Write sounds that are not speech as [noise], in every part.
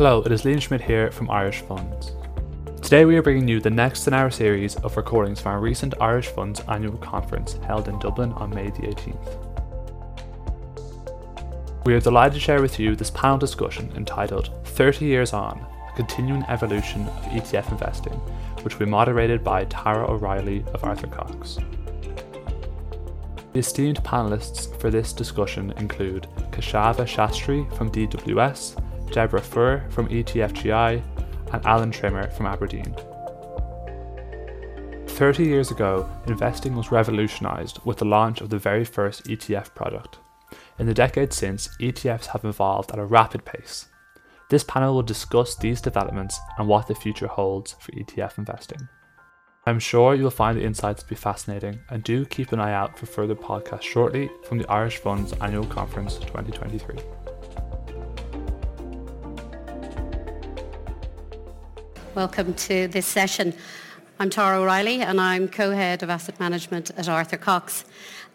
Hello, it is Liam Schmidt here from Irish Funds. Today we are bringing you the next in our series of recordings from our recent Irish Funds annual conference held in Dublin on May the 18th. We are delighted to share with you this panel discussion entitled 30 Years On A Continuing Evolution of ETF Investing, which will be moderated by Tara O'Reilly of Arthur Cox. The esteemed panelists for this discussion include Keshava Shastry from DWS, Deborah Fuhr from ETFGI, and Allan Trimmer from Aberdeen. 30 years ago, investing was revolutionised with the launch of the very first ETF product. In the decades since, ETFs have evolved at a rapid pace. This panel will discuss these developments and what the future holds for ETF investing. I'm sure you'll find the insights to be fascinating and do keep an eye out for further podcasts shortly from the Irish Funds Annual Conference 2023. Welcome to this session. I'm Tara O'Reilly and I'm co-head of asset management at Arthur Cox.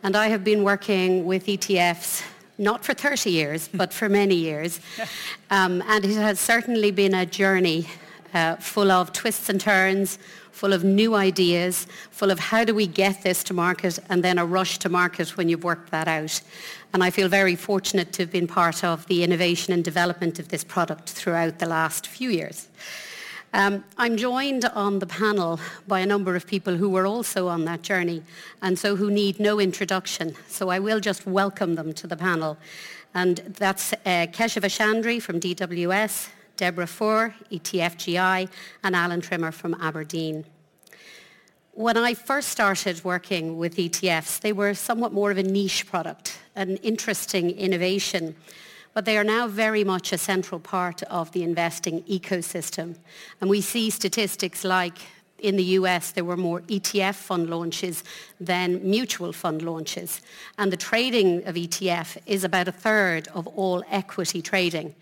And I have been working with ETFs not for 30 years, [laughs] but for many years. Um, and it has certainly been a journey uh, full of twists and turns, full of new ideas, full of how do we get this to market and then a rush to market when you've worked that out. And I feel very fortunate to have been part of the innovation and development of this product throughout the last few years. Um, I'm joined on the panel by a number of people who were also on that journey and so who need no introduction. So I will just welcome them to the panel. And that's uh, Keshava Shastry from DWS, Deborah Fuhr, ETFGI, and Allan Trimmer from Aberdeen. When I first started working with ETFs, they were somewhat more of a niche product, an interesting innovation, but they are now very much a central part of the investing ecosystem. And we see statistics like in the US, there were more ETF fund launches than mutual fund launches. And the trading of ETF is about a third of all equity trading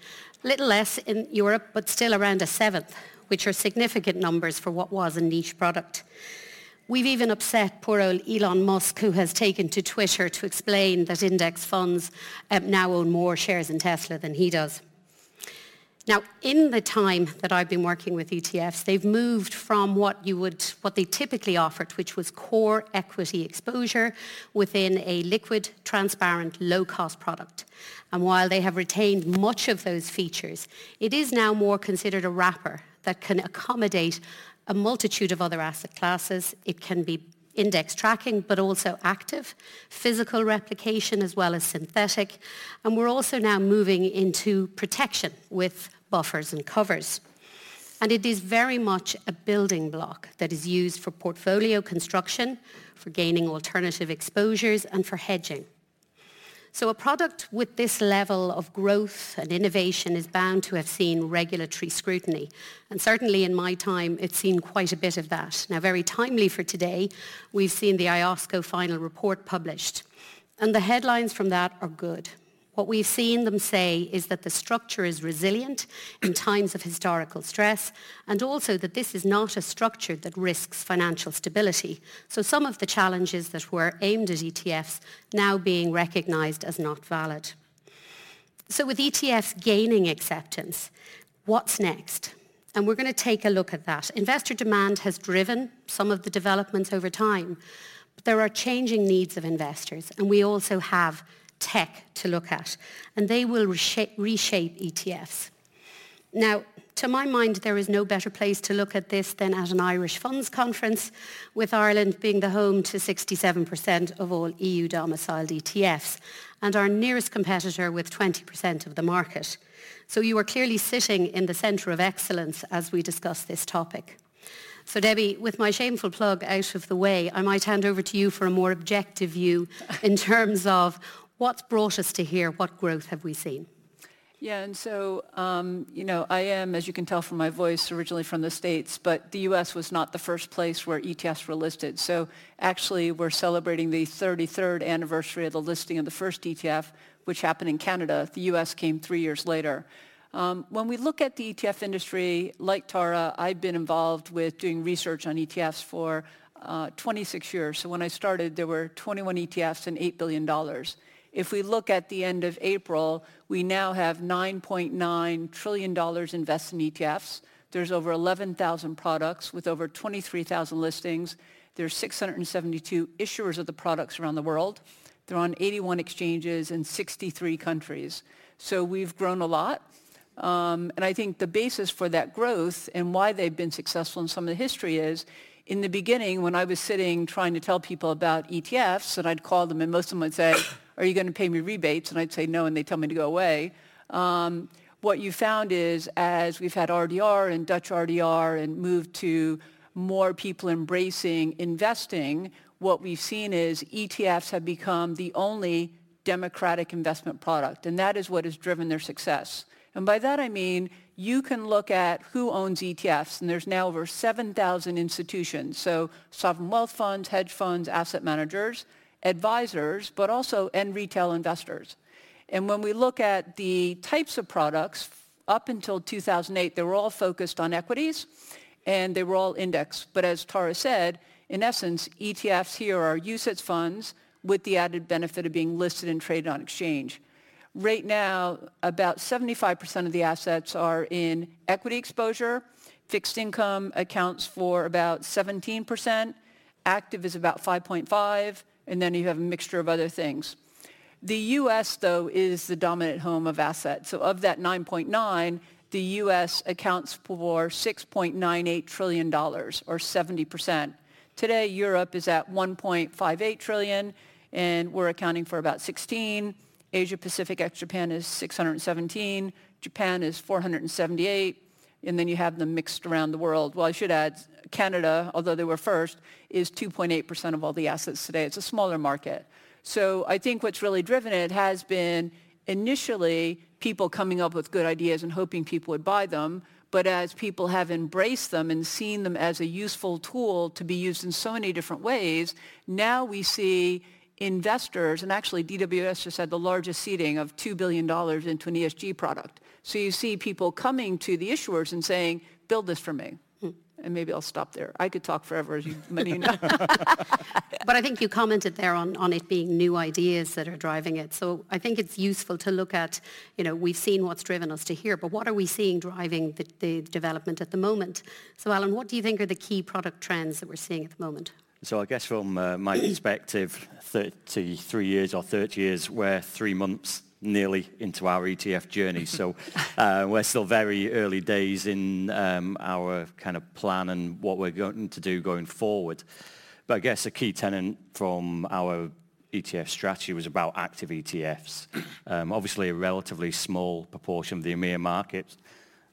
A little less in Europe, but still around a seventh, which are significant numbers for what was a niche product. We've even upset poor old Elon Musk, who has taken to Twitter to explain that index funds um, now own more shares in Tesla than he does. Now, in the time that I've been working with ETFs, they've moved from what you would, what they typically offered, which was core equity exposure within a liquid, transparent, low-cost product. And while they have retained much of those features, it is now more considered a wrapper that can accommodate a multitude of other asset classes. It can be index tracking, but also active, physical replication as well as synthetic. And we're also now moving into protection with buffers and covers. And it is very much a building block that is used for portfolio construction, for gaining alternative exposures, and for hedging. So a product with this level of growth and innovation is bound to have seen regulatory scrutiny. And certainly in my time, it's seen quite a bit of that. Now, very timely for today, we've seen the IOSCO final report published. And the headlines from that are good. What we've seen them say is that the structure is resilient in times of historical stress and also that this is not a structure that risks financial stability. So some of the challenges that were aimed at ETFs now being recognised as not valid. So with ETFs gaining acceptance, what's next? And we're going to take a look at that. Investor demand has driven some of the developments over time, but there are changing needs of investors and we also have tech to look at, and they will reshape, reshape ETFs. Now, to my mind, there is no better place to look at this than at an Irish funds conference, with Ireland being the home to 67% of all EU domiciled ETFs, and our nearest competitor with 20% of the market. So you are clearly sitting in the centre of excellence as we discuss this topic. So Debbie, with my shameful plug out of the way, I might hand over to you for a more objective view in terms of What's brought us to here? What growth have we seen? Yeah, and so, um, you know, I am, as you can tell from my voice, originally from the States, but the U.S. was not the first place where ETFs were listed. So actually, we're celebrating the 33rd anniversary of the listing of the first ETF, which happened in Canada. The U.S. came three years later. Um, when we look at the ETF industry, like Tara, I've been involved with doing research on ETFs for uh, 26 years. So when I started, there were 21 ETFs and $8 billion. If we look at the end of April, we now have $9.9 trillion invested in ETFs. There's over 11,000 products with over 23,000 listings. There's 672 issuers of the products around the world. They're on 81 exchanges in 63 countries. So we've grown a lot. Um, and I think the basis for that growth and why they've been successful in some of the history is in the beginning when I was sitting trying to tell people about ETFs and I'd call them and most of them would say, are you going to pay me rebates? And I'd say no and they'd tell me to go away. Um, what you found is as we've had RDR and Dutch RDR and moved to more people embracing investing, what we've seen is ETFs have become the only democratic investment product, and that is what has driven their success. And by that I mean you can look at who owns ETFs, and there's now over 7,000 institutions, so sovereign wealth funds, hedge funds, asset managers, advisors, but also end retail investors. And when we look at the types of products, up until 2008, they were all focused on equities and they were all indexed. But as Tara said, in essence, ETFs here are UCITS funds with the added benefit of being listed and traded on exchange. Right now, about 75% of the assets are in equity exposure. Fixed income accounts for about 17%. Active is about 5.5, and then you have a mixture of other things. The U.S., though, is the dominant home of assets. So of that 9.9, the U.S. accounts for $6.98 trillion, or 70%. Today, Europe is at 1.58 trillion, and we're accounting for about 16. Asia Pacific ex Japan is 617. Japan is 478. And then you have them mixed around the world. Well, I should add, Canada, although they were first, is 2.8% of all the assets today. It's a smaller market. So I think what's really driven it has been initially people coming up with good ideas and hoping people would buy them. But as people have embraced them and seen them as a useful tool to be used in so many different ways, now we see investors, and actually DWS just had the largest seeding of $2 billion into an ESG product. So you see people coming to the issuers and saying, build this for me and maybe I'll stop there. I could talk forever, as you many know. [laughs] but I think you commented there on, on it being new ideas that are driving it. So I think it's useful to look at, you know, we've seen what's driven us to here, but what are we seeing driving the, the development at the moment? So Allan, what do you think are the key product trends that we're seeing at the moment? So I guess from uh, my perspective, 33 years or 30 years, we're three months nearly into our ETF journey. [laughs] So uh, we're still very early days in um, our kind of plan and what we're going to do going forward. But I guess a key tenant from our ETF strategy was about active ETFs. [clears throat] Um, obviously a relatively small proportion of the EMEA market,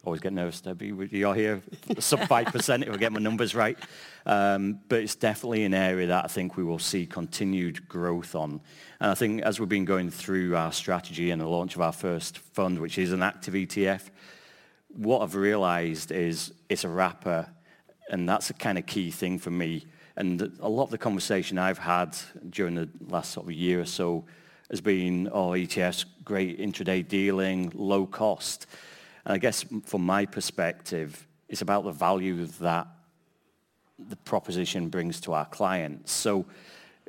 always get nervous, Debbie. You're here, sub 5% if I get my numbers right. Um, but it's definitely an area that I think we will see continued growth on. And I think as we've been going through our strategy and the launch of our first fund, which is an active ETF, what I've realized is it's a wrapper, and that's a kind of key thing for me. And a lot of the conversation I've had during the last sort of year or so has been, oh, ETFs, great intraday dealing, low cost. And I guess from my perspective, it's about the value that the proposition brings to our clients. So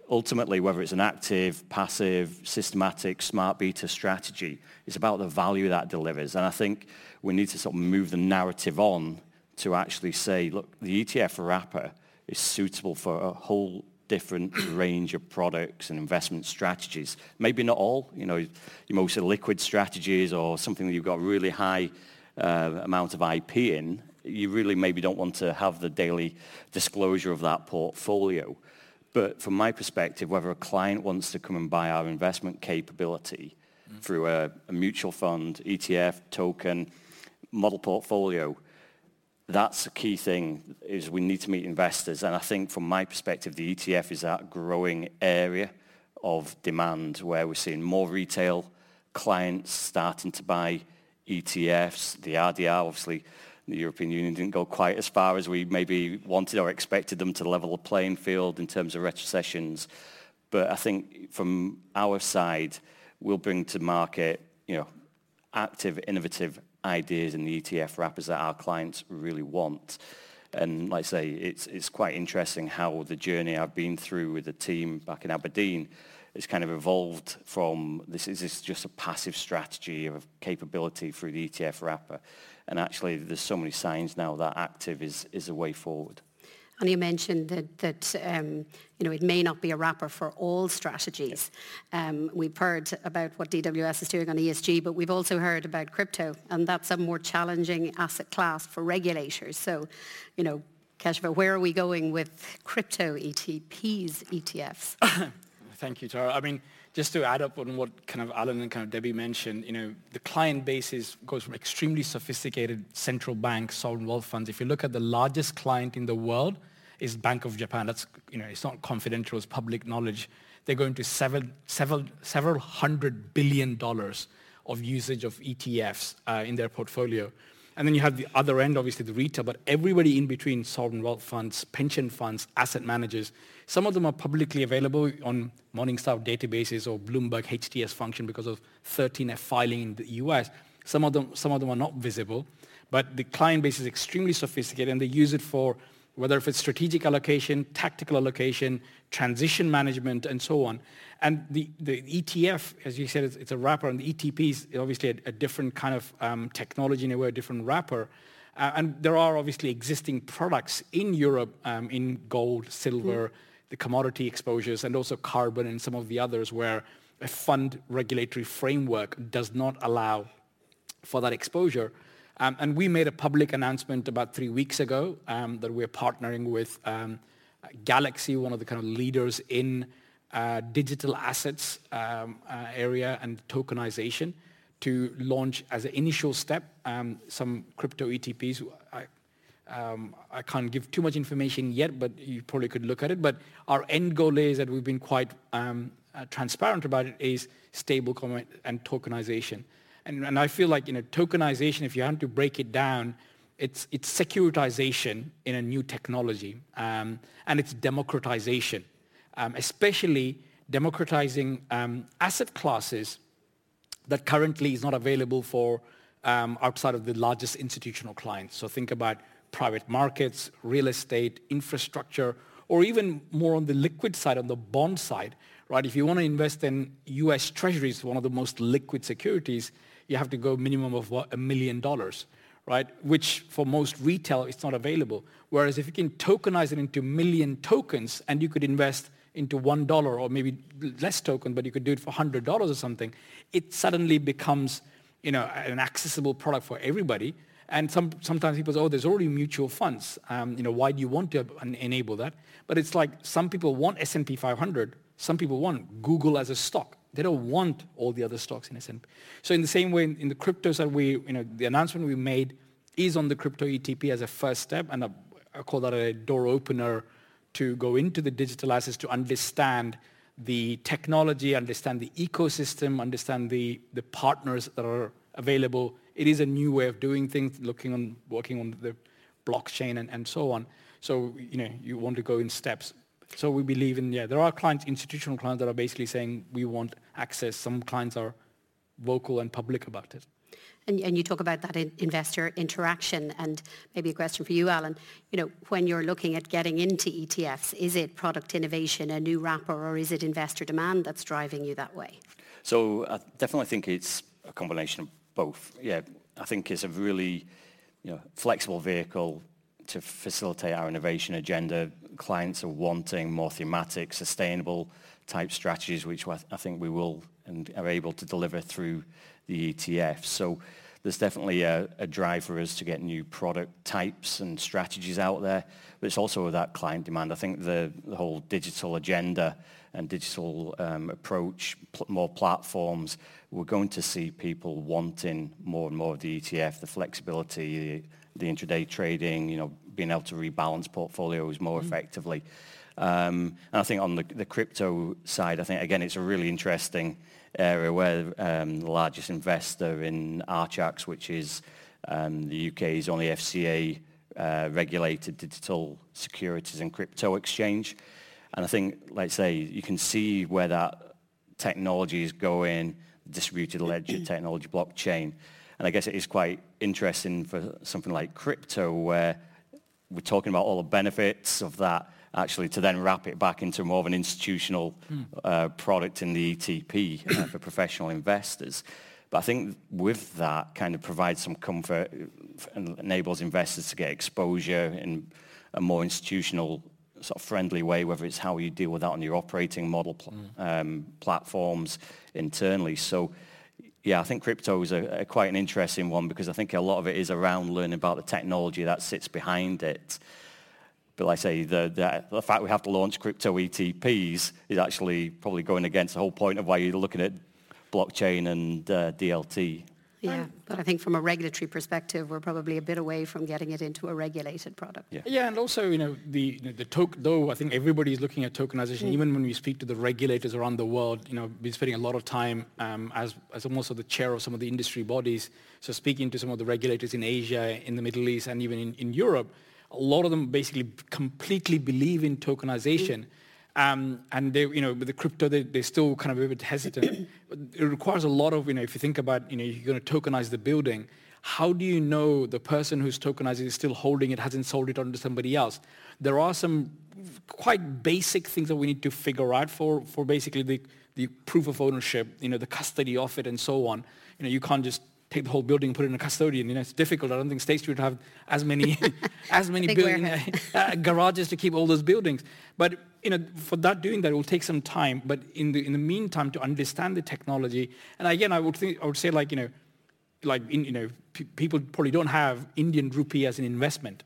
ultimately, whether it's an active, passive, systematic, smart beta strategy, it's about the value that delivers. And I think we need to sort of move the narrative on to actually say, look, the ETF wrapper is suitable for a whole different range of products and investment strategies. Maybe not all, you know, your most liquid strategies or something that you've got really high uh, amount of IP in, you really maybe don't want to have the daily disclosure of that portfolio. But from my perspective, whether a client wants to come and buy our investment capability mm. through a mutual fund, ETF, token, model portfolio, that's a key thing is we need to meet investors. And I think from my perspective, the ETF is that growing area of demand where we're seeing more retail clients starting to buy ETFs. The RDR, obviously, the European Union didn't go quite as far as we maybe wanted or expected them to level the playing field in terms of retrocessions. But I think from our side, we'll bring to market, you know, active, innovative ideas in the ETF wrappers that our clients really want. And like I say, it's, it's quite interesting how the journey I've been through with the team back in Aberdeen has kind of evolved from this is this just a passive strategy of capability through the ETF wrapper. And actually, there's so many signs now that active is, is a way forward. And you mentioned that, that um, you know, it may not be a wrapper for all strategies. Um, we've heard about what DWS is doing on ESG, but we've also heard about crypto, and that's a more challenging asset class for regulators. So, you know, Keshava, where are we going with crypto ETPs, ETFs? [coughs] Thank you, Tara. I mean, just to add up on what kind of Allan and kind of Debbie mentioned, you know, the client base is, goes from extremely sophisticated central bank sovereign wealth funds. If you look at the largest client in the world is Bank of Japan. That's, you know, it's not confidential, it's public knowledge. They're going to several, several, several hundred billion dollars of usage of ETFs uh, in their portfolio. And then you have the other end, obviously the retail, but everybody in between, sovereign wealth funds, pension funds, asset managers, some of them are publicly available on Morningstar databases or Bloomberg HTS function because of 13F filing in the US. Some of them, some of them are not visible, but the client base is extremely sophisticated and they use it for whether if it's strategic allocation, tactical allocation, transition management, and so on. And the, the ETF, as you said, it's, it's a wrapper, and the ETP is obviously a, a different kind of um, technology in a way, a different wrapper. Uh, and there are obviously existing products in Europe um, in gold, silver, mm. the commodity exposures, and also carbon and some of the others where a fund regulatory framework does not allow for that exposure. Um, and we made a public announcement about three weeks ago um, that we're partnering with um, Galaxy, one of the kind of leaders in uh, digital assets uh, area and tokenization to launch as an initial step some crypto ETPs. I, can't give too much information yet, but you probably could look at it. But our end goal is that we've been quite uh, transparent about it is stablecoin and tokenization. And, and I feel like you know tokenization, if you have to break it down, it's, it's securitization in a new technology, um, and it's democratization um, especially democratizing um, asset classes that currently is not available for um, outside of the largest institutional clients. So think about private markets, real estate, infrastructure, or even more on the liquid side, on the bond side, right? If you want to invest in U.S. Treasuries, one of the most liquid securities, you have to go minimum of what, a million dollars, right? Which for most retail, it's not available. Whereas if you can tokenize it into million tokens and you could invest into one dollar or maybe less token, but you could do it for hundred dollars or something, it suddenly becomes you know an accessible product for everybody. And some, sometimes people say, oh, there's already mutual funds. Um, you know, why do you want to enable that? But it's like some people want S&P 500. Some people want Google as a stock. They don't want all the other stocks in S&P. So in the same way, in the cryptos that we, you know, the announcement we made is on the crypto ETP as a first step, and I call that a door opener to go into the digital assets to understand the technology, understand the ecosystem, understand the, the partners that are available. It is a new way of doing things, looking on, working on the blockchain and, and so on. So, you know, you want to go in steps. So we believe in, yeah, there are clients, institutional clients that are basically saying we want access. Some clients are vocal and public about it. And, and you talk about that in investor interaction and maybe a question for you, Allan. You know, when you're looking at getting into ETFs, is it product innovation, a new wrapper, or is it investor demand that's driving you that way? So I definitely think it's a combination of both. Yeah, I think it's a really you know, flexible vehicle to facilitate our innovation agenda. Clients are wanting more thematic, sustainable type strategies, which I think we will and are able to deliver through the ETF. So there's definitely a, drive for us to get new product types and strategies out there, but it's also that client demand. I think the, whole digital agenda and digital um, approach, more platforms, we're going to see people wanting more and more of the ETF, the flexibility, the intraday trading, you know, being able to rebalance portfolios more mm. effectively. Um, and I think on the, the crypto side, I think, again, it's a really interesting area where um, the largest investor in Archax, which is um, the UK's only FCA uh, regulated digital securities and crypto exchange. And I think, let's say, you can see where that technology is going, distributed ledger [clears throat] technology, blockchain. And I guess it is quite interesting for something like crypto where we're talking about all the benefits of that actually to then wrap it back into more of an institutional mm. uh, product in the ETP uh, for professional investors. But I think with that kind of provides some comfort and enables investors to get exposure in a more institutional sort of friendly way, whether it's how you deal with that on your operating model pl- mm. um, platforms internally. So yeah, I think crypto is a, a, quite an interesting one because I think a lot of it is around learning about the technology that sits behind it. But like I say, the, the, the fact we have to launch crypto ETPs is actually probably going against the whole point of why you're looking at blockchain and uh, DLT. Yeah, but I think from a regulatory perspective, we're probably a bit away from getting it into a regulated product. Yeah, yeah and also, you know, the, you know, the token, though I think everybody is looking at tokenization, mm. even when we speak to the regulators around the world, you know, been spending a lot of time um, as, as almost the chair of some of the industry bodies, so speaking to some of the regulators in Asia, in the Middle East, and even in, in Europe, a lot of them basically completely believe in tokenization. Mm um, and they, you know, with the crypto, they, they're still kind of a bit hesitant. [clears throat] it requires a lot of, you know, if you think about, you know, you're going to tokenize the building, how do you know the person who's tokenizing is still holding it, hasn't sold it on to somebody else? There are some quite basic things that we need to figure out for, for basically the, the proof of ownership, you know, the custody of it and so on. You know, you can't just take the whole building and put it in a custodian. You know, it's difficult. I don't think State Street would have as many [laughs] as [laughs] many building, [laughs] uh, garages to keep all those buildings. But you know, for that doing that, it will take some time. But in the in the meantime, to understand the technology, and again, I would think I would say like you know, like in, you know, people probably don't have Indian rupee as an investment,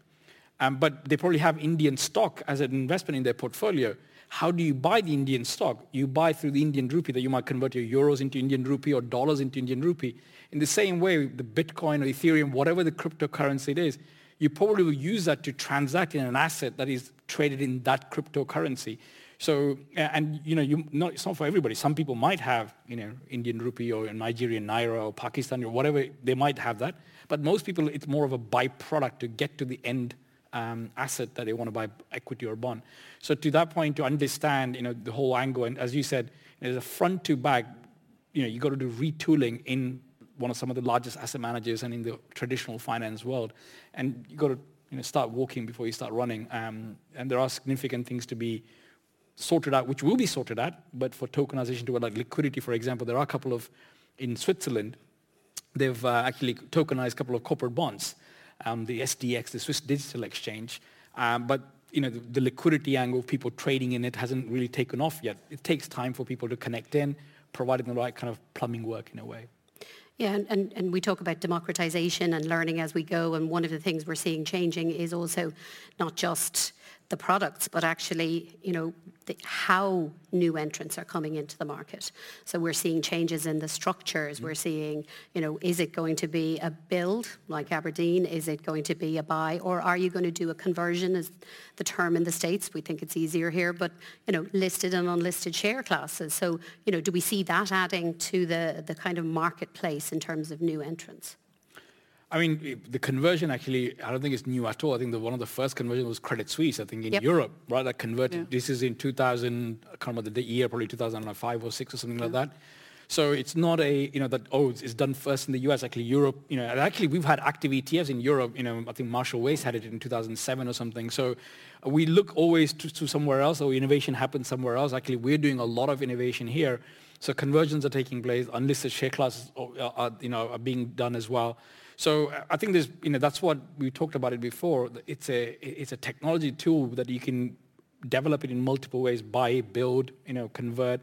um, but they probably have Indian stock as an investment in their portfolio. How do you buy the Indian stock? You buy through the Indian rupee that you might convert your euros into Indian rupee or dollars into Indian rupee. In the same way, the Bitcoin or Ethereum, whatever the cryptocurrency it is, you probably will use that to transact in an asset that is traded in that cryptocurrency. So, and you know, you, not, it's not for everybody. Some people might have, you know, Indian rupee or Nigerian naira or Pakistani or whatever, they might have that. But most people, it's more of a byproduct to get to the end um, asset that they want to buy, equity or bond. So to that point, to understand, you know, the whole angle, and as you said, there's a front to back, you know, you got to do retooling in one of some of the largest asset managers and in the traditional finance world. And you got to you know, start walking before you start running. Um, and there are significant things to be sorted out, which will be sorted out. But for tokenization to like liquidity, for example, there are a couple of, in Switzerland, they've uh, actually tokenized a couple of corporate bonds, um, the SDX, the Swiss Digital Exchange. Um, but you know, the, the, liquidity angle, of people trading in it hasn't really taken off yet. It takes time for people to connect in, providing the right kind of plumbing work in a way. Yeah, and, and, and, we talk about democratization and learning as we go. And one of the things we're seeing changing is also not just the products, but actually, you know, the, how new entrants are coming into the market. So we're seeing changes in the structures. We're seeing, you know, is it going to be a build like Aberdeen? Is it going to be a buy? Or are you going to do a conversion as the term in the States? We think it's easier here, but, you know, listed and unlisted share classes. So, you know, do we see that adding to the, the kind of marketplace in terms of new entrants? I mean, the conversion actually, I don't think it's new at all. I think the, one of the first conversions was Credit Suisse, I think in yep. Europe, right? That converted. Yeah. This is in 2000, I can't remember the year, probably 2005 or 6 or something yeah. like that. So it's not a, you know, that, oh, it's done first in the US. Actually, Europe, you know, actually we've had active ETFs in Europe. You know, I think Marshall Wace had it in 2007 or something. So we look always to, to somewhere else or innovation happens somewhere else. Actually, we're doing a lot of innovation here. So conversions are taking place. Unlisted share classes are, are you know, are being done as well. So I think there's, you know, that's what we talked about it before. It's a, it's a technology tool that you can develop it in multiple ways, buy, build, you know, convert.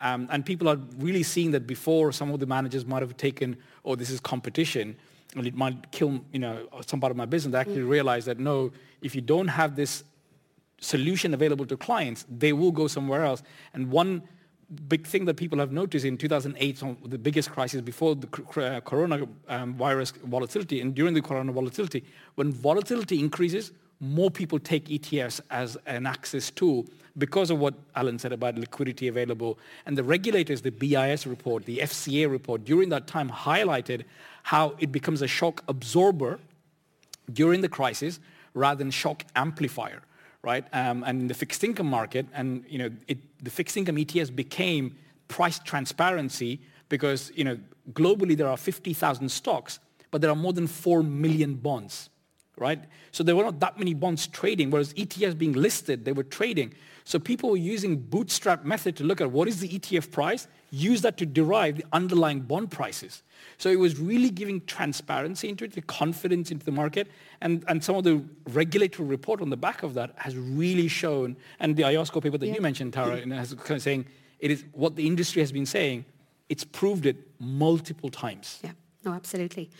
Um, and people are really seeing that before some of the managers might have taken, oh, this is competition, and it might kill, you know, some part of my business. They actually mm. realize that no, if you don't have this solution available to clients, they will go somewhere else. And one big thing that people have noticed in 2008, the biggest crisis before the uh, corona um, volatility and during the corona volatility, when volatility increases, more people take ETFs as an access tool because of what Allan said about liquidity available. And the regulators, the BIS report, the FCA report, during that time highlighted how it becomes a shock absorber during the crisis rather than shock amplifier right? Um, and the fixed income market, and you know, it, the fixed income ETFs became price transparency because you know, globally there are 50,000 stocks, but there are more than 4 million bonds, right? So there were not that many bonds trading, whereas ETFs being listed, they were trading. So people were using bootstrap method to look at what is the ETF price, use that to derive the underlying bond prices. So it was really giving transparency into it, the confidence into the market, and, and some of the regulatory report on the back of that has really shown, and the IOSCO paper that yeah. you mentioned, Tara, has kind of saying it is what the industry has been saying, it's proved it multiple times. Yeah, no, absolutely.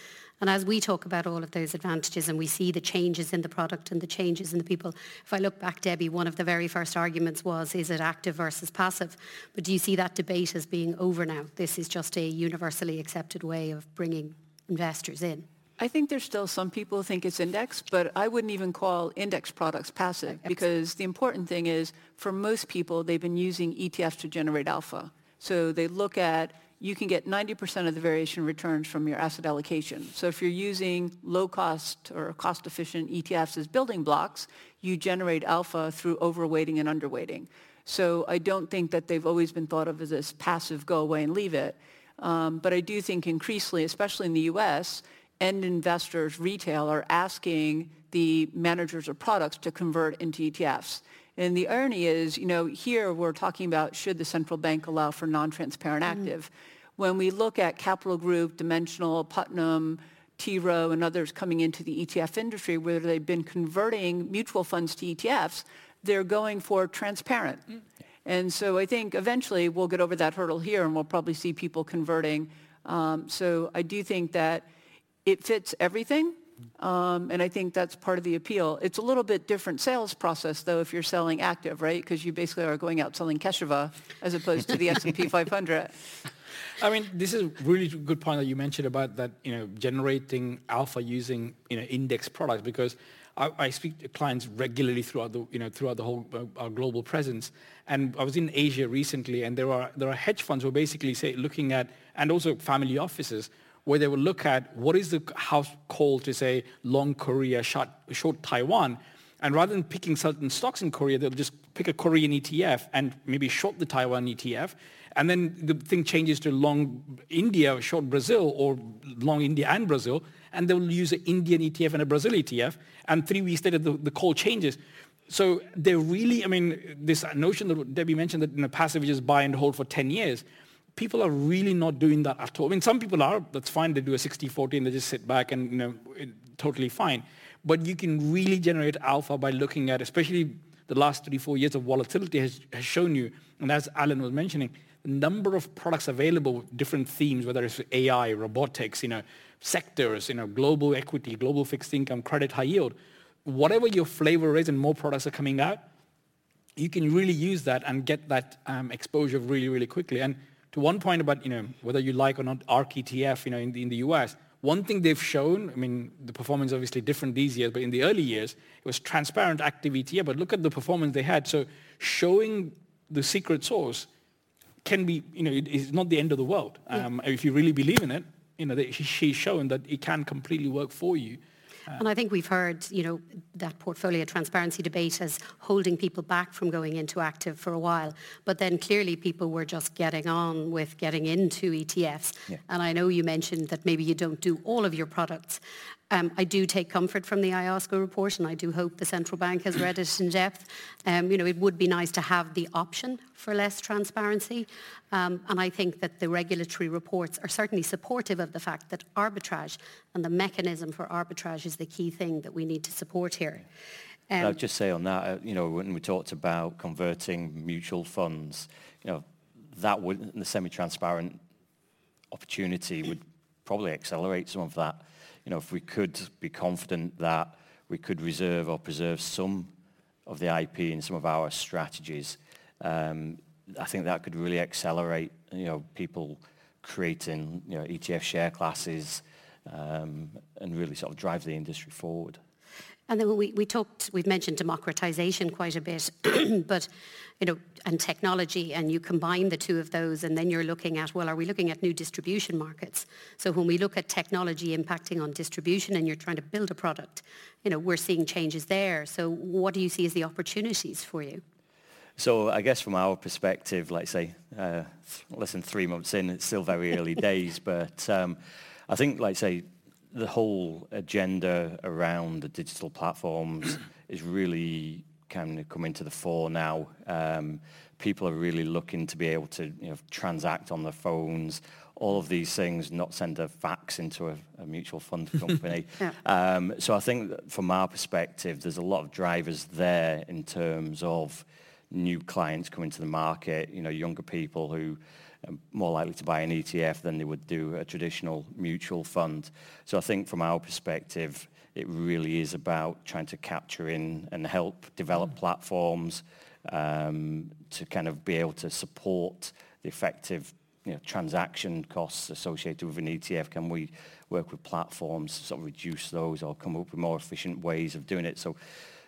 And as we talk about all of those advantages and we see the changes in the product and the changes in the people, if I look back, Debbie, one of the very first arguments was, is it active versus passive? But do you see that debate as being over now? This is just a universally accepted way of bringing investors in. I think there's still some people who think it's index, but I wouldn't even call index products passive because the important thing is for most people, they've been using ETFs to generate alpha. So they look at you can get 90% of the variation returns from your asset allocation. So if you're using low cost or cost efficient ETFs as building blocks, you generate alpha through overweighting and underweighting. So I don't think that they've always been thought of as this passive go away and leave it. Um, but I do think increasingly, especially in the US, end investors, retail, are asking the managers of products to convert into ETFs. And the irony is, you know, here we're talking about should the central bank allow for non-transparent mm-hmm. active. When we look at Capital Group, Dimensional, Putnam, T. Rowe, and others coming into the ETF industry where they've been converting mutual funds to ETFs, they're going for transparent. Mm. And so I think eventually we'll get over that hurdle here and we'll probably see people converting. Um, so I do think that it fits everything. Um, and I think that's part of the appeal. It's a little bit different sales process, though, if you're selling active, right? Because you basically are going out selling Keshava as opposed to the [laughs] S&P 500. I mean, this is a really good point that you mentioned about that, you know, generating alpha using, you know, index products because I, I speak to clients regularly throughout the, you know, throughout the whole uh, our global presence. And I was in Asia recently, and there are there are hedge funds who are basically say looking at, and also family offices where they will look at what is the house call to say long Korea, short, short Taiwan, and rather than picking certain stocks in Korea, they'll just pick a Korean ETF and maybe short the Taiwan ETF. And then the thing changes to long India, short Brazil, or long India and Brazil, and they'll use an Indian ETF and a Brazil ETF. And three weeks later, the, the call changes. So they're really, I mean, this notion that Debbie mentioned that in a passive you just buy and hold for 10 years, people are really not doing that at all. I mean, some people are, that's fine. They do a 60-40 and they just sit back and, you know, totally fine. But you can really generate alpha by looking at, especially the last three, four years of volatility has, has shown you, and as Allan was mentioning, the number of products available, different themes, whether it's AI, robotics, you know, sectors, you know, global equity, global fixed income, credit, high yield, whatever your flavor is and more products are coming out, you can really use that and get that um, exposure really, really quickly. And to one point about, you know, whether you like or not ARK ETF, you know, in the, in the US, one thing they've shown, I mean, the performance is obviously different these years, but in the early years, it was transparent active ETF, but look at the performance they had. So showing the secret sauce can be, you know, it's not the end of the world. Um, yeah. If you really believe in it, you know, she's shown that it can completely work for you. And I think we've heard, you know, that portfolio transparency debate as holding people back from going into active for a while. But then clearly people were just getting on with getting into ETFs. Yeah. And I know you mentioned that maybe you don't do all of your products. Um, I do take comfort from the IOSCO report and I do hope the central bank has read it in depth. Um, you know, it would be nice to have the option for less transparency. Um, and I think that the regulatory reports are certainly supportive of the fact that arbitrage and the mechanism for arbitrage is the key thing that we need to support here. Um, I'll just say on that, uh, you know, when we talked about converting mutual funds, you know, that would, the semi-transparent opportunity would probably accelerate some of that you know, if we could be confident that we could reserve or preserve some of the IP in some of our strategies, um, I think that could really accelerate, you know, people creating, you know, ETF share classes um, and really sort of drive the industry forward. And then we, we talked, we've mentioned democratization quite a bit, [clears throat] but, you know, and technology, and you combine the two of those, and then you're looking at, well, are we looking at new distribution markets? So when we look at technology impacting on distribution and you're trying to build a product, you know, we're seeing changes there. So what do you see as the opportunities for you? So I guess from our perspective, like say, uh, less than three months in, it's still very early days, [laughs] but um, I think, like say, the whole agenda around the digital platforms [clears throat] is really kind of coming to the fore now. Um, people are really looking to be able to you know, transact on their phones, all of these things, not send a fax into a, a mutual fund [laughs] company. yeah. um, so I think from our perspective, there's a lot of drivers there in terms of new clients coming to the market, you know, younger people who more likely to buy an ETF than they would do a traditional mutual fund. So I think from our perspective, it really is about trying to capture in and help develop mm. platforms um, to kind of be able to support the effective you know, transaction costs associated with an ETF. Can we work with platforms to sort of reduce those or come up with more efficient ways of doing it? So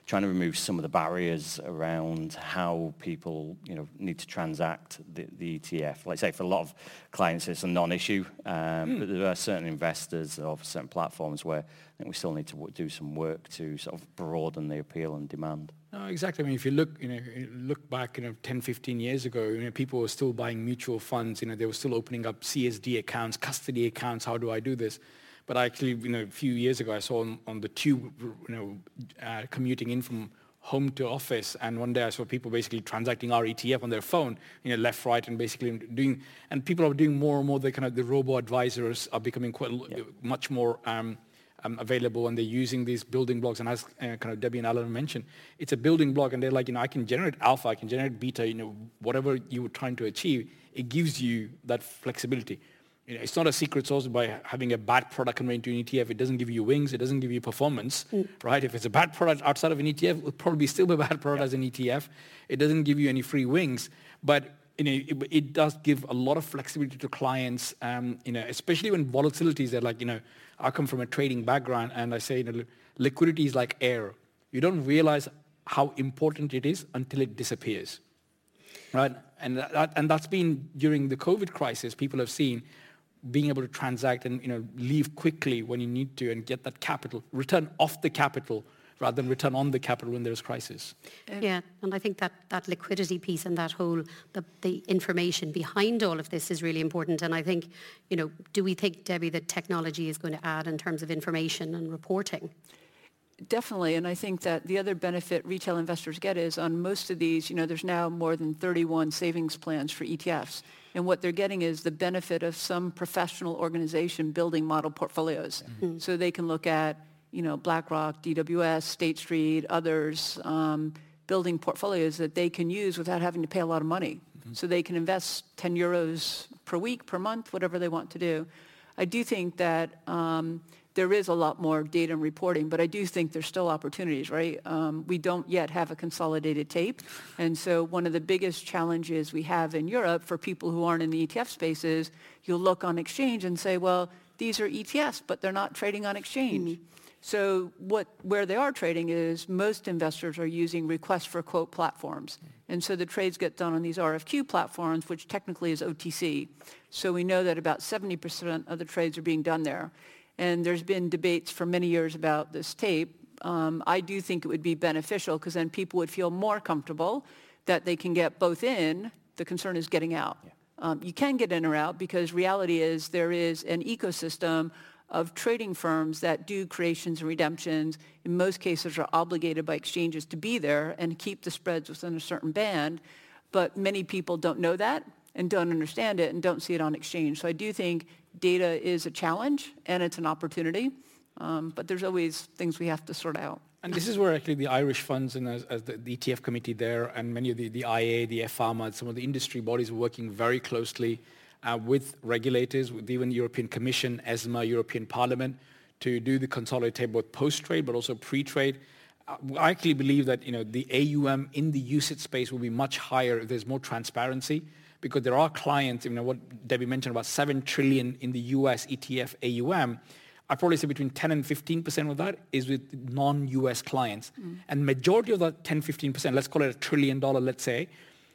trying to remove some of the barriers around how people you know need to transact the, the ETF. Like I say, for a lot of clients, it's a non-issue, um, mm. but there are certain investors or certain platforms where I think we still need to w- do some work to sort of broaden the appeal and demand. No, exactly. I mean, if you look, you know, look back, you know, 10, 15 years ago, you know, people were still buying mutual funds. You know, they were still opening up CSD accounts, custody accounts. How do I do this? But actually, you know, a few years ago, I saw on, on the tube, you know, uh, commuting in from home to office, and one day I saw people basically transacting our ETF on their phone, you know, left, right, and basically doing. And people are doing more and more. The kind of the robo advisors are becoming quite yeah. much more. Um, um, available and they're using these building blocks. And as uh, kind of Debbie and Allan mentioned, it's a building block and they're like, you know, I can generate alpha, I can generate beta, you know, whatever you were trying to achieve, it gives you that flexibility. You know, it's not a secret sauce by having a bad product conveyed into an ETF. It doesn't give you wings. It doesn't give you performance, mm. right? If it's a bad product outside of an ETF, it will probably still be a bad product yeah. as an ETF. It doesn't give you any free wings, but you know, it, it does give a lot of flexibility to clients. Um, you know, especially when volatilities are like, you know, I come from a trading background, and I say, you know, liquidity is like air. You don't realize how important it is until it disappears, right? And that, and that's been during the COVID crisis. People have seen being able to transact and you know leave quickly when you need to and get that capital return off the capital rather than return on the capital when there's crisis. Yeah, and I think that, that liquidity piece and that whole the, the information behind all of this is really important. And I think, you know, do we think, Debbie, that technology is going to add in terms of information and reporting? Definitely, and I think that the other benefit retail investors get is on most of these, you know, there's now more than 31 savings plans for ETFs. And what they're getting is the benefit of some professional organization building model portfolios. Mm-hmm. So they can look at, you know, BlackRock, DWS, State Street, others, um, building portfolios that they can use without having to pay a lot of money. Mm-hmm. So they can invest 10 euros per week, per month, whatever they want to do. I do think that um, there is a lot more data and reporting, but I do think there's still opportunities, right? Um, we don't yet have a consolidated tape. And so one of the biggest challenges we have in Europe for people who aren't in the ETF space is you'll look on exchange and say, well, these are ETFs, but they're not trading on exchange. Mm-hmm. So what, where they are trading is most investors are using request for quote platforms. And so the trades get done on these RFQ platforms, which technically is OTC. So we know that about 70% of the trades are being done there and there's been debates for many years about this tape. Um, I do think it would be beneficial because then people would feel more comfortable that they can get both in. The concern is getting out. Yeah. Um, you can get in or out because reality is there is an ecosystem of trading firms that do creations and redemptions. In most cases are obligated by exchanges to be there and keep the spreads within a certain band. But many people don't know that and don't understand it and don't see it on exchange. So I do think data is a challenge and it's an opportunity, um, but there's always things we have to sort out. And this is where actually the Irish funds and as, as the, the, ETF committee there and many of the, the IA, the EFAMA, some of the industry bodies are working very closely uh, with regulators, with even the European Commission, ESMA, European Parliament, to do the consolidated both post-trade but also pre-trade. Uh, I actually believe that you know the AUM in the UCITS space will be much higher if there's more transparency because there are clients, you know, what Debbie mentioned about 7 trillion in the US ETF AUM, I'd probably say between 10 and 15% of that is with non-US clients. Mm. And majority of that 10, 15%, let's call it a trillion dollar, let's say,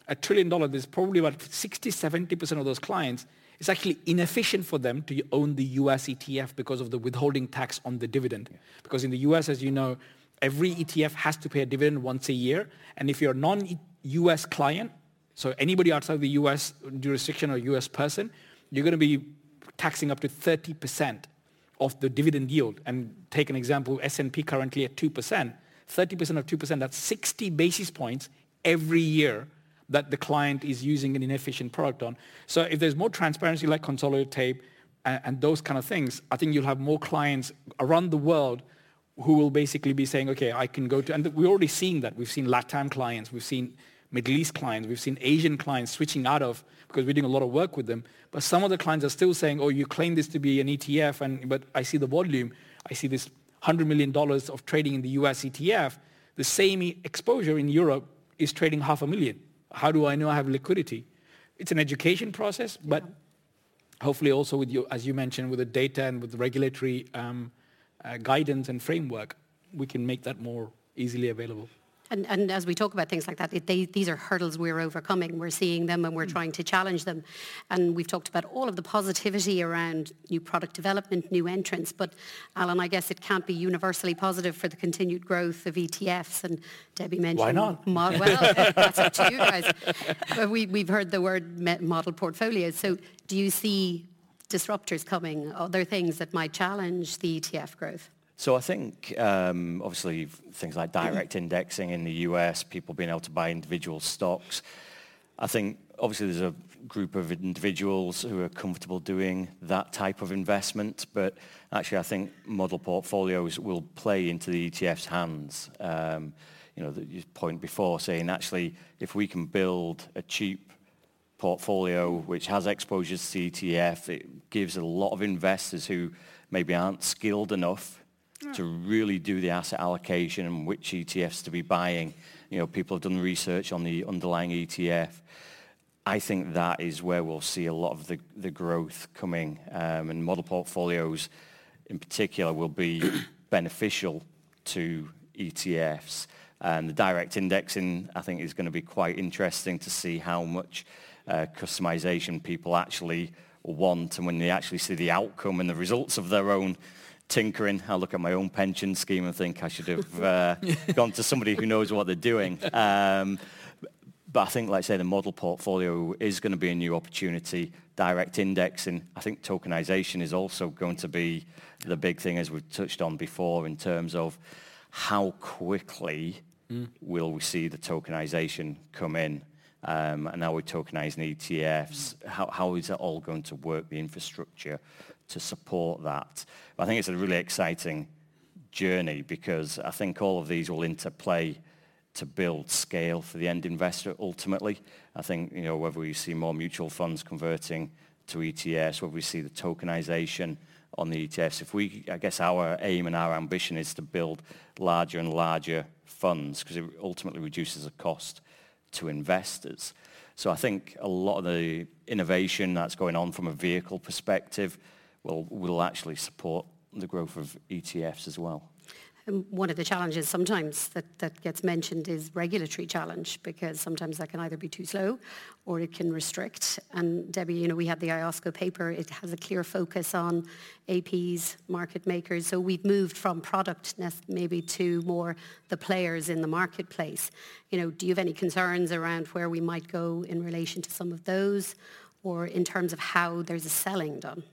a trillion dollar, there's probably about 60, 70% of those clients, it's actually inefficient for them to own the US ETF because of the withholding tax on the dividend. Yeah. Because in the US, as you know, every ETF has to pay a dividend once a year. And if you're a non-US client, so anybody outside the US jurisdiction or US person, you're going to be taxing up to 30% of the dividend yield. And take an example, S&P currently at 2%, 30% of 2%, that's 60 basis points every year that the client is using an inefficient product on. So if there's more transparency like consolidated tape and, and those kind of things, I think you'll have more clients around the world who will basically be saying, okay, I can go to, and we're already seeing that. We've seen LATAM clients, we've seen Middle East clients, we've seen Asian clients switching out of, because we're doing a lot of work with them. But some of the clients are still saying, oh, you claim this to be an ETF, and, but I see the volume, I see this $100 million of trading in the US ETF. The same exposure in Europe is trading half a million. How do I know I have liquidity? It's an education process, but hopefully also with you, as you mentioned, with the data and with the regulatory um, uh, guidance and framework, we can make that more easily available. And, and, as we talk about things like that, it, they, these are hurdles we're overcoming. We're seeing them and we're mm. trying to challenge them. And we've talked about all of the positivity around new product development, new entrants. But Allan, I guess it can't be universally positive for the continued growth of ETFs. And Debbie mentioned... Why not? Mo- well, [laughs] that's up to you guys. But we, we've heard the word model portfolios. So do you see disruptors coming, other things that might challenge the ETF growth? So I think um, obviously things like direct indexing in the US, people being able to buy individual stocks. I think obviously there's a group of individuals who are comfortable doing that type of investment, but actually I think model portfolios will play into the ETF's hands. Um, you know, the point before saying actually if we can build a cheap portfolio which has exposures to ETF, it gives a lot of investors who maybe aren't skilled enough to really do the asset allocation and which ETFs to be buying. You know, people have done research on the underlying ETF. I think that is where we'll see a lot of the, growth coming. Um, and model portfolios in particular will be [coughs] beneficial to ETFs. And the direct indexing, I think, is going to be quite interesting to see how much uh, customization people actually want and when they actually see the outcome and the results of their own tinkering. I look at my own pension scheme and think I should have uh, [laughs] gone to somebody who knows what they're doing. Um, but I think, like I say, the model portfolio is going to be a new opportunity. Direct indexing, I think tokenization is also going to be the big thing, as we've touched on before, in terms of how quickly mm. will we see the tokenization come in. Um, and now we're tokenizing ETFs. How, how is it all going to work, the infrastructure? To support that. I think it's a really exciting journey because I think all of these will interplay to build scale for the end investor ultimately. I think, you know, whether we see more mutual funds converting to ETFs, whether we see the tokenization on the ETFs, if we, I guess our aim and our ambition is to build larger and larger funds because it ultimately reduces the cost to investors. So I think a lot of the innovation that's going on from a vehicle perspective will, will actually support the growth of ETFs as well. And one of the challenges sometimes that, that gets mentioned is regulatory challenge because sometimes that can either be too slow or it can restrict. And Debbie, you know, we had the IOSCO paper. It has a clear focus on APs, market makers. So we've moved from product maybe to more the players in the marketplace. You know, do you have any concerns around where we might go in relation to some of those or in terms of how there's a selling done?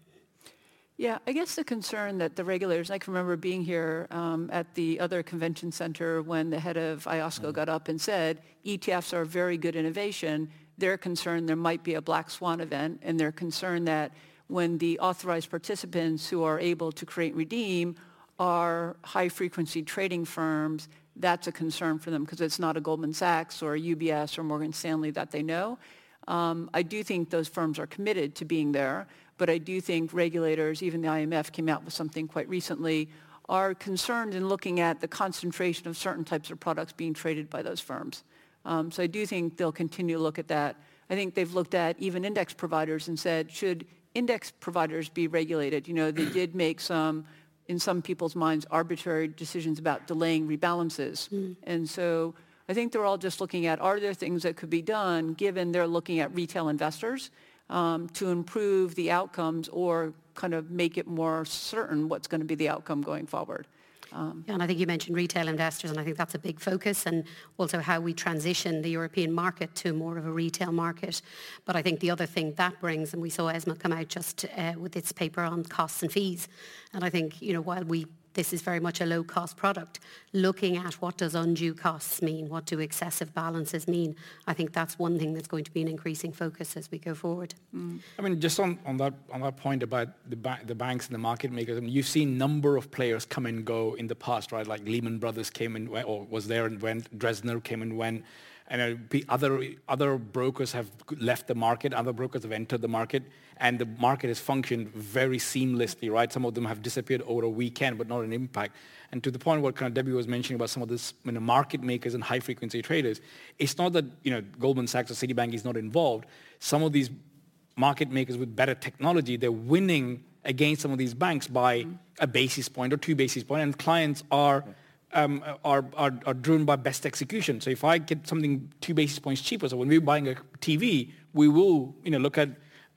Yeah, I guess the concern that the regulators, I can remember being here um, at the other convention center when the head of IOSCO mm-hmm. got up and said, ETFs are very good innovation. They're concerned there might be a black swan event, and they're concerned that when the authorized participants who are able to create and redeem are high-frequency trading firms, that's a concern for them because it's not a Goldman Sachs or a UBS or Morgan Stanley that they know. Um, I do think those firms are committed to being there. But I do think regulators, even the IMF came out with something quite recently, are concerned in looking at the concentration of certain types of products being traded by those firms. Um, so I do think they'll continue to look at that. I think they've looked at even index providers and said, should index providers be regulated? You know, they did make some, in some people's minds, arbitrary decisions about delaying rebalances. Mm. And so I think they're all just looking at, are there things that could be done given they're looking at retail investors um, to improve the outcomes or kind of make it more certain what's going to be the outcome going forward. Um, yeah, and I think you mentioned retail investors, and I think that's a big focus, and also how we transition the European market to more of a retail market. But I think the other thing that brings, and we saw ESMA come out just uh, with its paper on costs and fees, and I think you know while we this is very much a low-cost product. Looking at what does undue costs mean, what do excessive balances mean, I think that's one thing that's going to be an increasing focus as we go forward. Mm. I mean, just on, on, that, on that point about the, ba- the banks and the market makers, I mean, you've seen number of players come and go in the past, right? Like Lehman Brothers came and went, or was there and went, Dresdner came and went, and other, other brokers have left the market, other brokers have entered the market and the market has functioned very seamlessly, right? Some of them have disappeared over a weekend, but not an impact. And to the point what kind of Debbie was mentioning about some of this you know, market makers and high frequency traders, it's not that you know Goldman Sachs or Citibank is not involved. Some of these market makers with better technology, they're winning against some of these banks by mm-hmm. a basis point or two basis point, and clients are. Um, are, are, are driven by best execution. So if I get something two basis points cheaper, so when we're buying a TV, we will you know, look at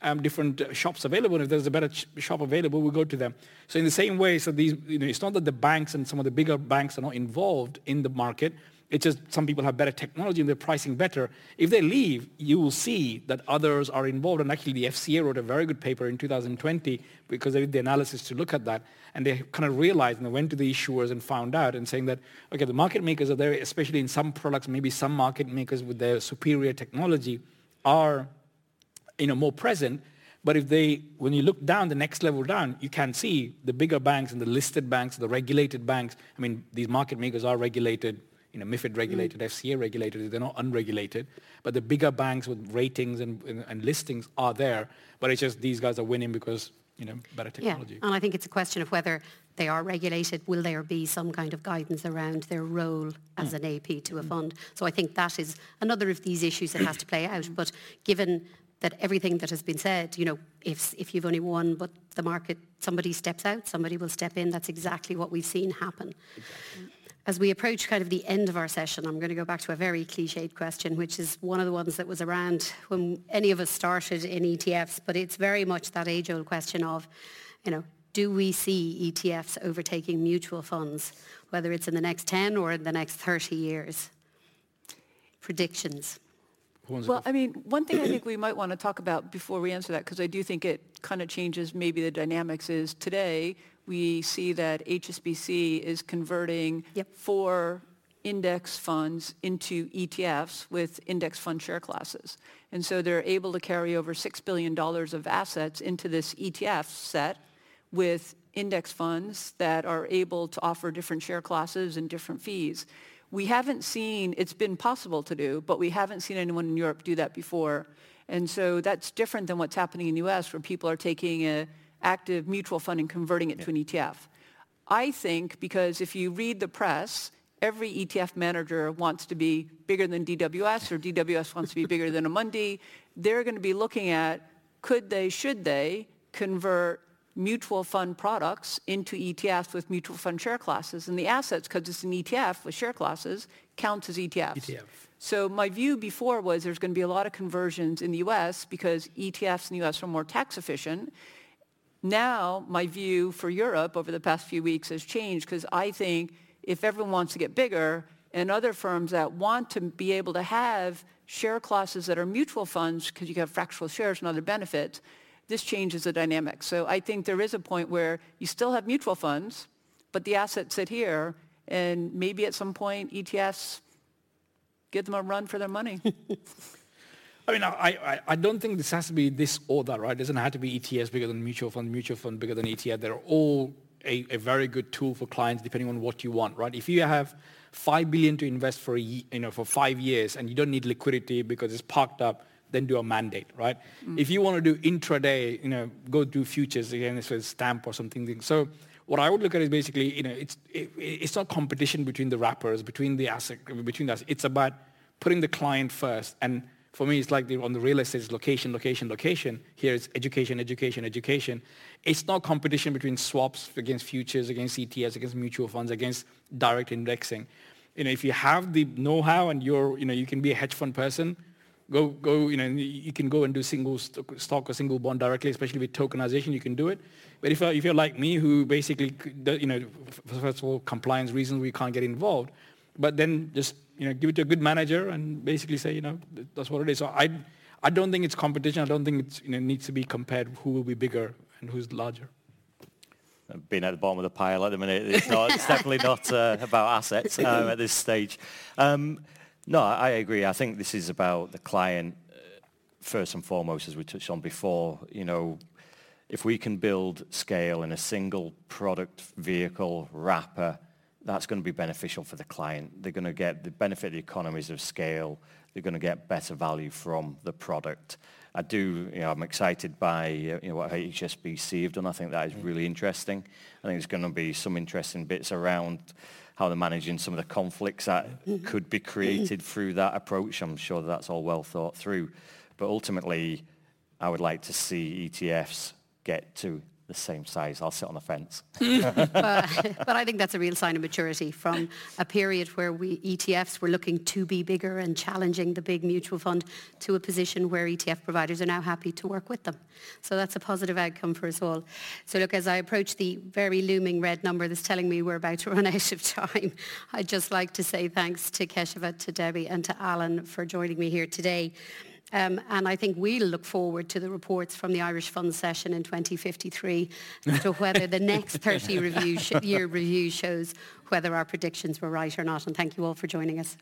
um, different uh, shops available. And If there's a better ch- shop available, we go to them. So in the same way, so these, you know, it's not that the banks and some of the bigger banks are not involved in the market. It's just some people have better technology and they're pricing better. If they leave, you will see that others are involved. And actually, the FCA wrote a very good paper in 2020 because they did the analysis to look at that. And they kind of realized and they went to the issuers and found out and saying that, okay, the market makers are there, especially in some products, maybe some market makers with their superior technology are you know, more present. But if they, when you look down, the next level down, you can see the bigger banks and the listed banks, the regulated banks. I mean, these market makers are regulated, you know, MIFID regulated, mm. FCA regulated. They're not unregulated. But the bigger banks with ratings and, and, and listings are there. But it's just these guys are winning because you know, better technology. Yeah, and I think it's a question of whether they are regulated. Will there be some kind of guidance around their role as mm. an AP to a mm. fund? So I think that is another of these issues that has to play out. But given that everything that has been said, you know, if, if you've only one, but the market, somebody steps out, somebody will step in. That's exactly what we've seen happen. Exactly. As we approach kind of the end of our session, I'm going to go back to a very cliched question, which is one of the ones that was around when any of us started in ETFs, but it's very much that age-old question of, you know, do we see ETFs overtaking mutual funds, whether it's in the next 10 or in the next 30 years? Predictions. Well, I mean, one thing I think we might want to talk about before we answer that, because I do think it kind of changes maybe the dynamics, is today we see that HSBC is converting yep. four index funds into ETFs with index fund share classes. And so they're able to carry over $6 billion of assets into this ETF set with index funds that are able to offer different share classes and different fees we haven't seen, it's been possible to do, but we haven't seen anyone in Europe do that before. And so that's different than what's happening in the US where people are taking an active mutual fund and converting it yeah. to an ETF. I think because if you read the press, every ETF manager wants to be bigger than DWS or DWS wants to be bigger than a Amundi. They're going to be looking at could they, should they convert mutual fund products into ETFs with mutual fund share classes. And the assets, because it's an ETF with share classes, counts as ETFs. ETF. So my view before was there's going to be a lot of conversions in the US because ETFs in the US are more tax efficient. Now my view for Europe over the past few weeks has changed because I think if everyone wants to get bigger and other firms that want to be able to have share classes that are mutual funds because you have fractional shares and other benefits, this changes the dynamic. So I think there is a point where you still have mutual funds, but the assets sit here, and maybe at some point ETFs give them a run for their money. [laughs] I mean, I, I, I, don't think this has to be this or that, right? It doesn't have to be ETS bigger than mutual fund, mutual fund bigger than ETF. They're all a, a very good tool for clients depending on what you want, right? If you have five billion to invest for a, you know for five years and you don't need liquidity because it's parked up, then do a mandate, right? Mm. If you want to do intraday, you know, go do futures again, it's a stamp or something. So what I would look at is basically, you know, it's it, it's not competition between the wrappers, between the asset, between us. It's about putting the client first. And for me, it's like the, on the real estate, it's location, location, location. Here it's education, education, education. It's not competition between swaps against futures, against ETFs, against mutual funds, against direct indexing. You know, if you have the know-how and you're, you know, you can be a hedge fund person, go, go, you know, you can go and do single stock or single bond directly, especially with tokenization, you can do it. But if, if you're like me, who basically, you know, first of all, compliance reasons we can't get involved, but then just, you know, give it to a good manager and basically say, you know, that's what it is. So I, I don't think it's competition. I don't think it's, you know, needs to be compared who will be bigger and who's larger being at the bottom of the pile at the minute. It's, not, it's definitely not uh, about assets um, at this stage. Um, no, I agree. I think this is about the client uh, first and foremost, as we touched on before. You know, if we can build scale in a single product vehicle wrapper, that's going to be beneficial for the client. They're going to get the benefit of the economies of scale. They're going to get better value from the product. I do, you know, I'm excited by uh, you know, what HSBC have done. I think that is really interesting. I think there's going to be some interesting bits around how they're managing some of the conflicts that could be created through that approach. I'm sure that that's all well thought through. But ultimately, I would like to see ETFs get to the same size. I'll sit on the fence. [laughs] but, but, I think that's a real sign of maturity from a period where we ETFs were looking to be bigger and challenging the big mutual fund to a position where ETF providers are now happy to work with them. So that's a positive outcome for us all. So look, as I approach the very looming red number that's telling me we're about to [laughs] run out of time, I'd just like to say thanks to Keshava, to Debbie and to Allan for joining me here today. Um, and I think we'll look forward to the reports from the Irish Fund session in 2053 as to whether the next [laughs] 30 review sh- year review shows whether our predictions were right or not. And thank you all for joining us.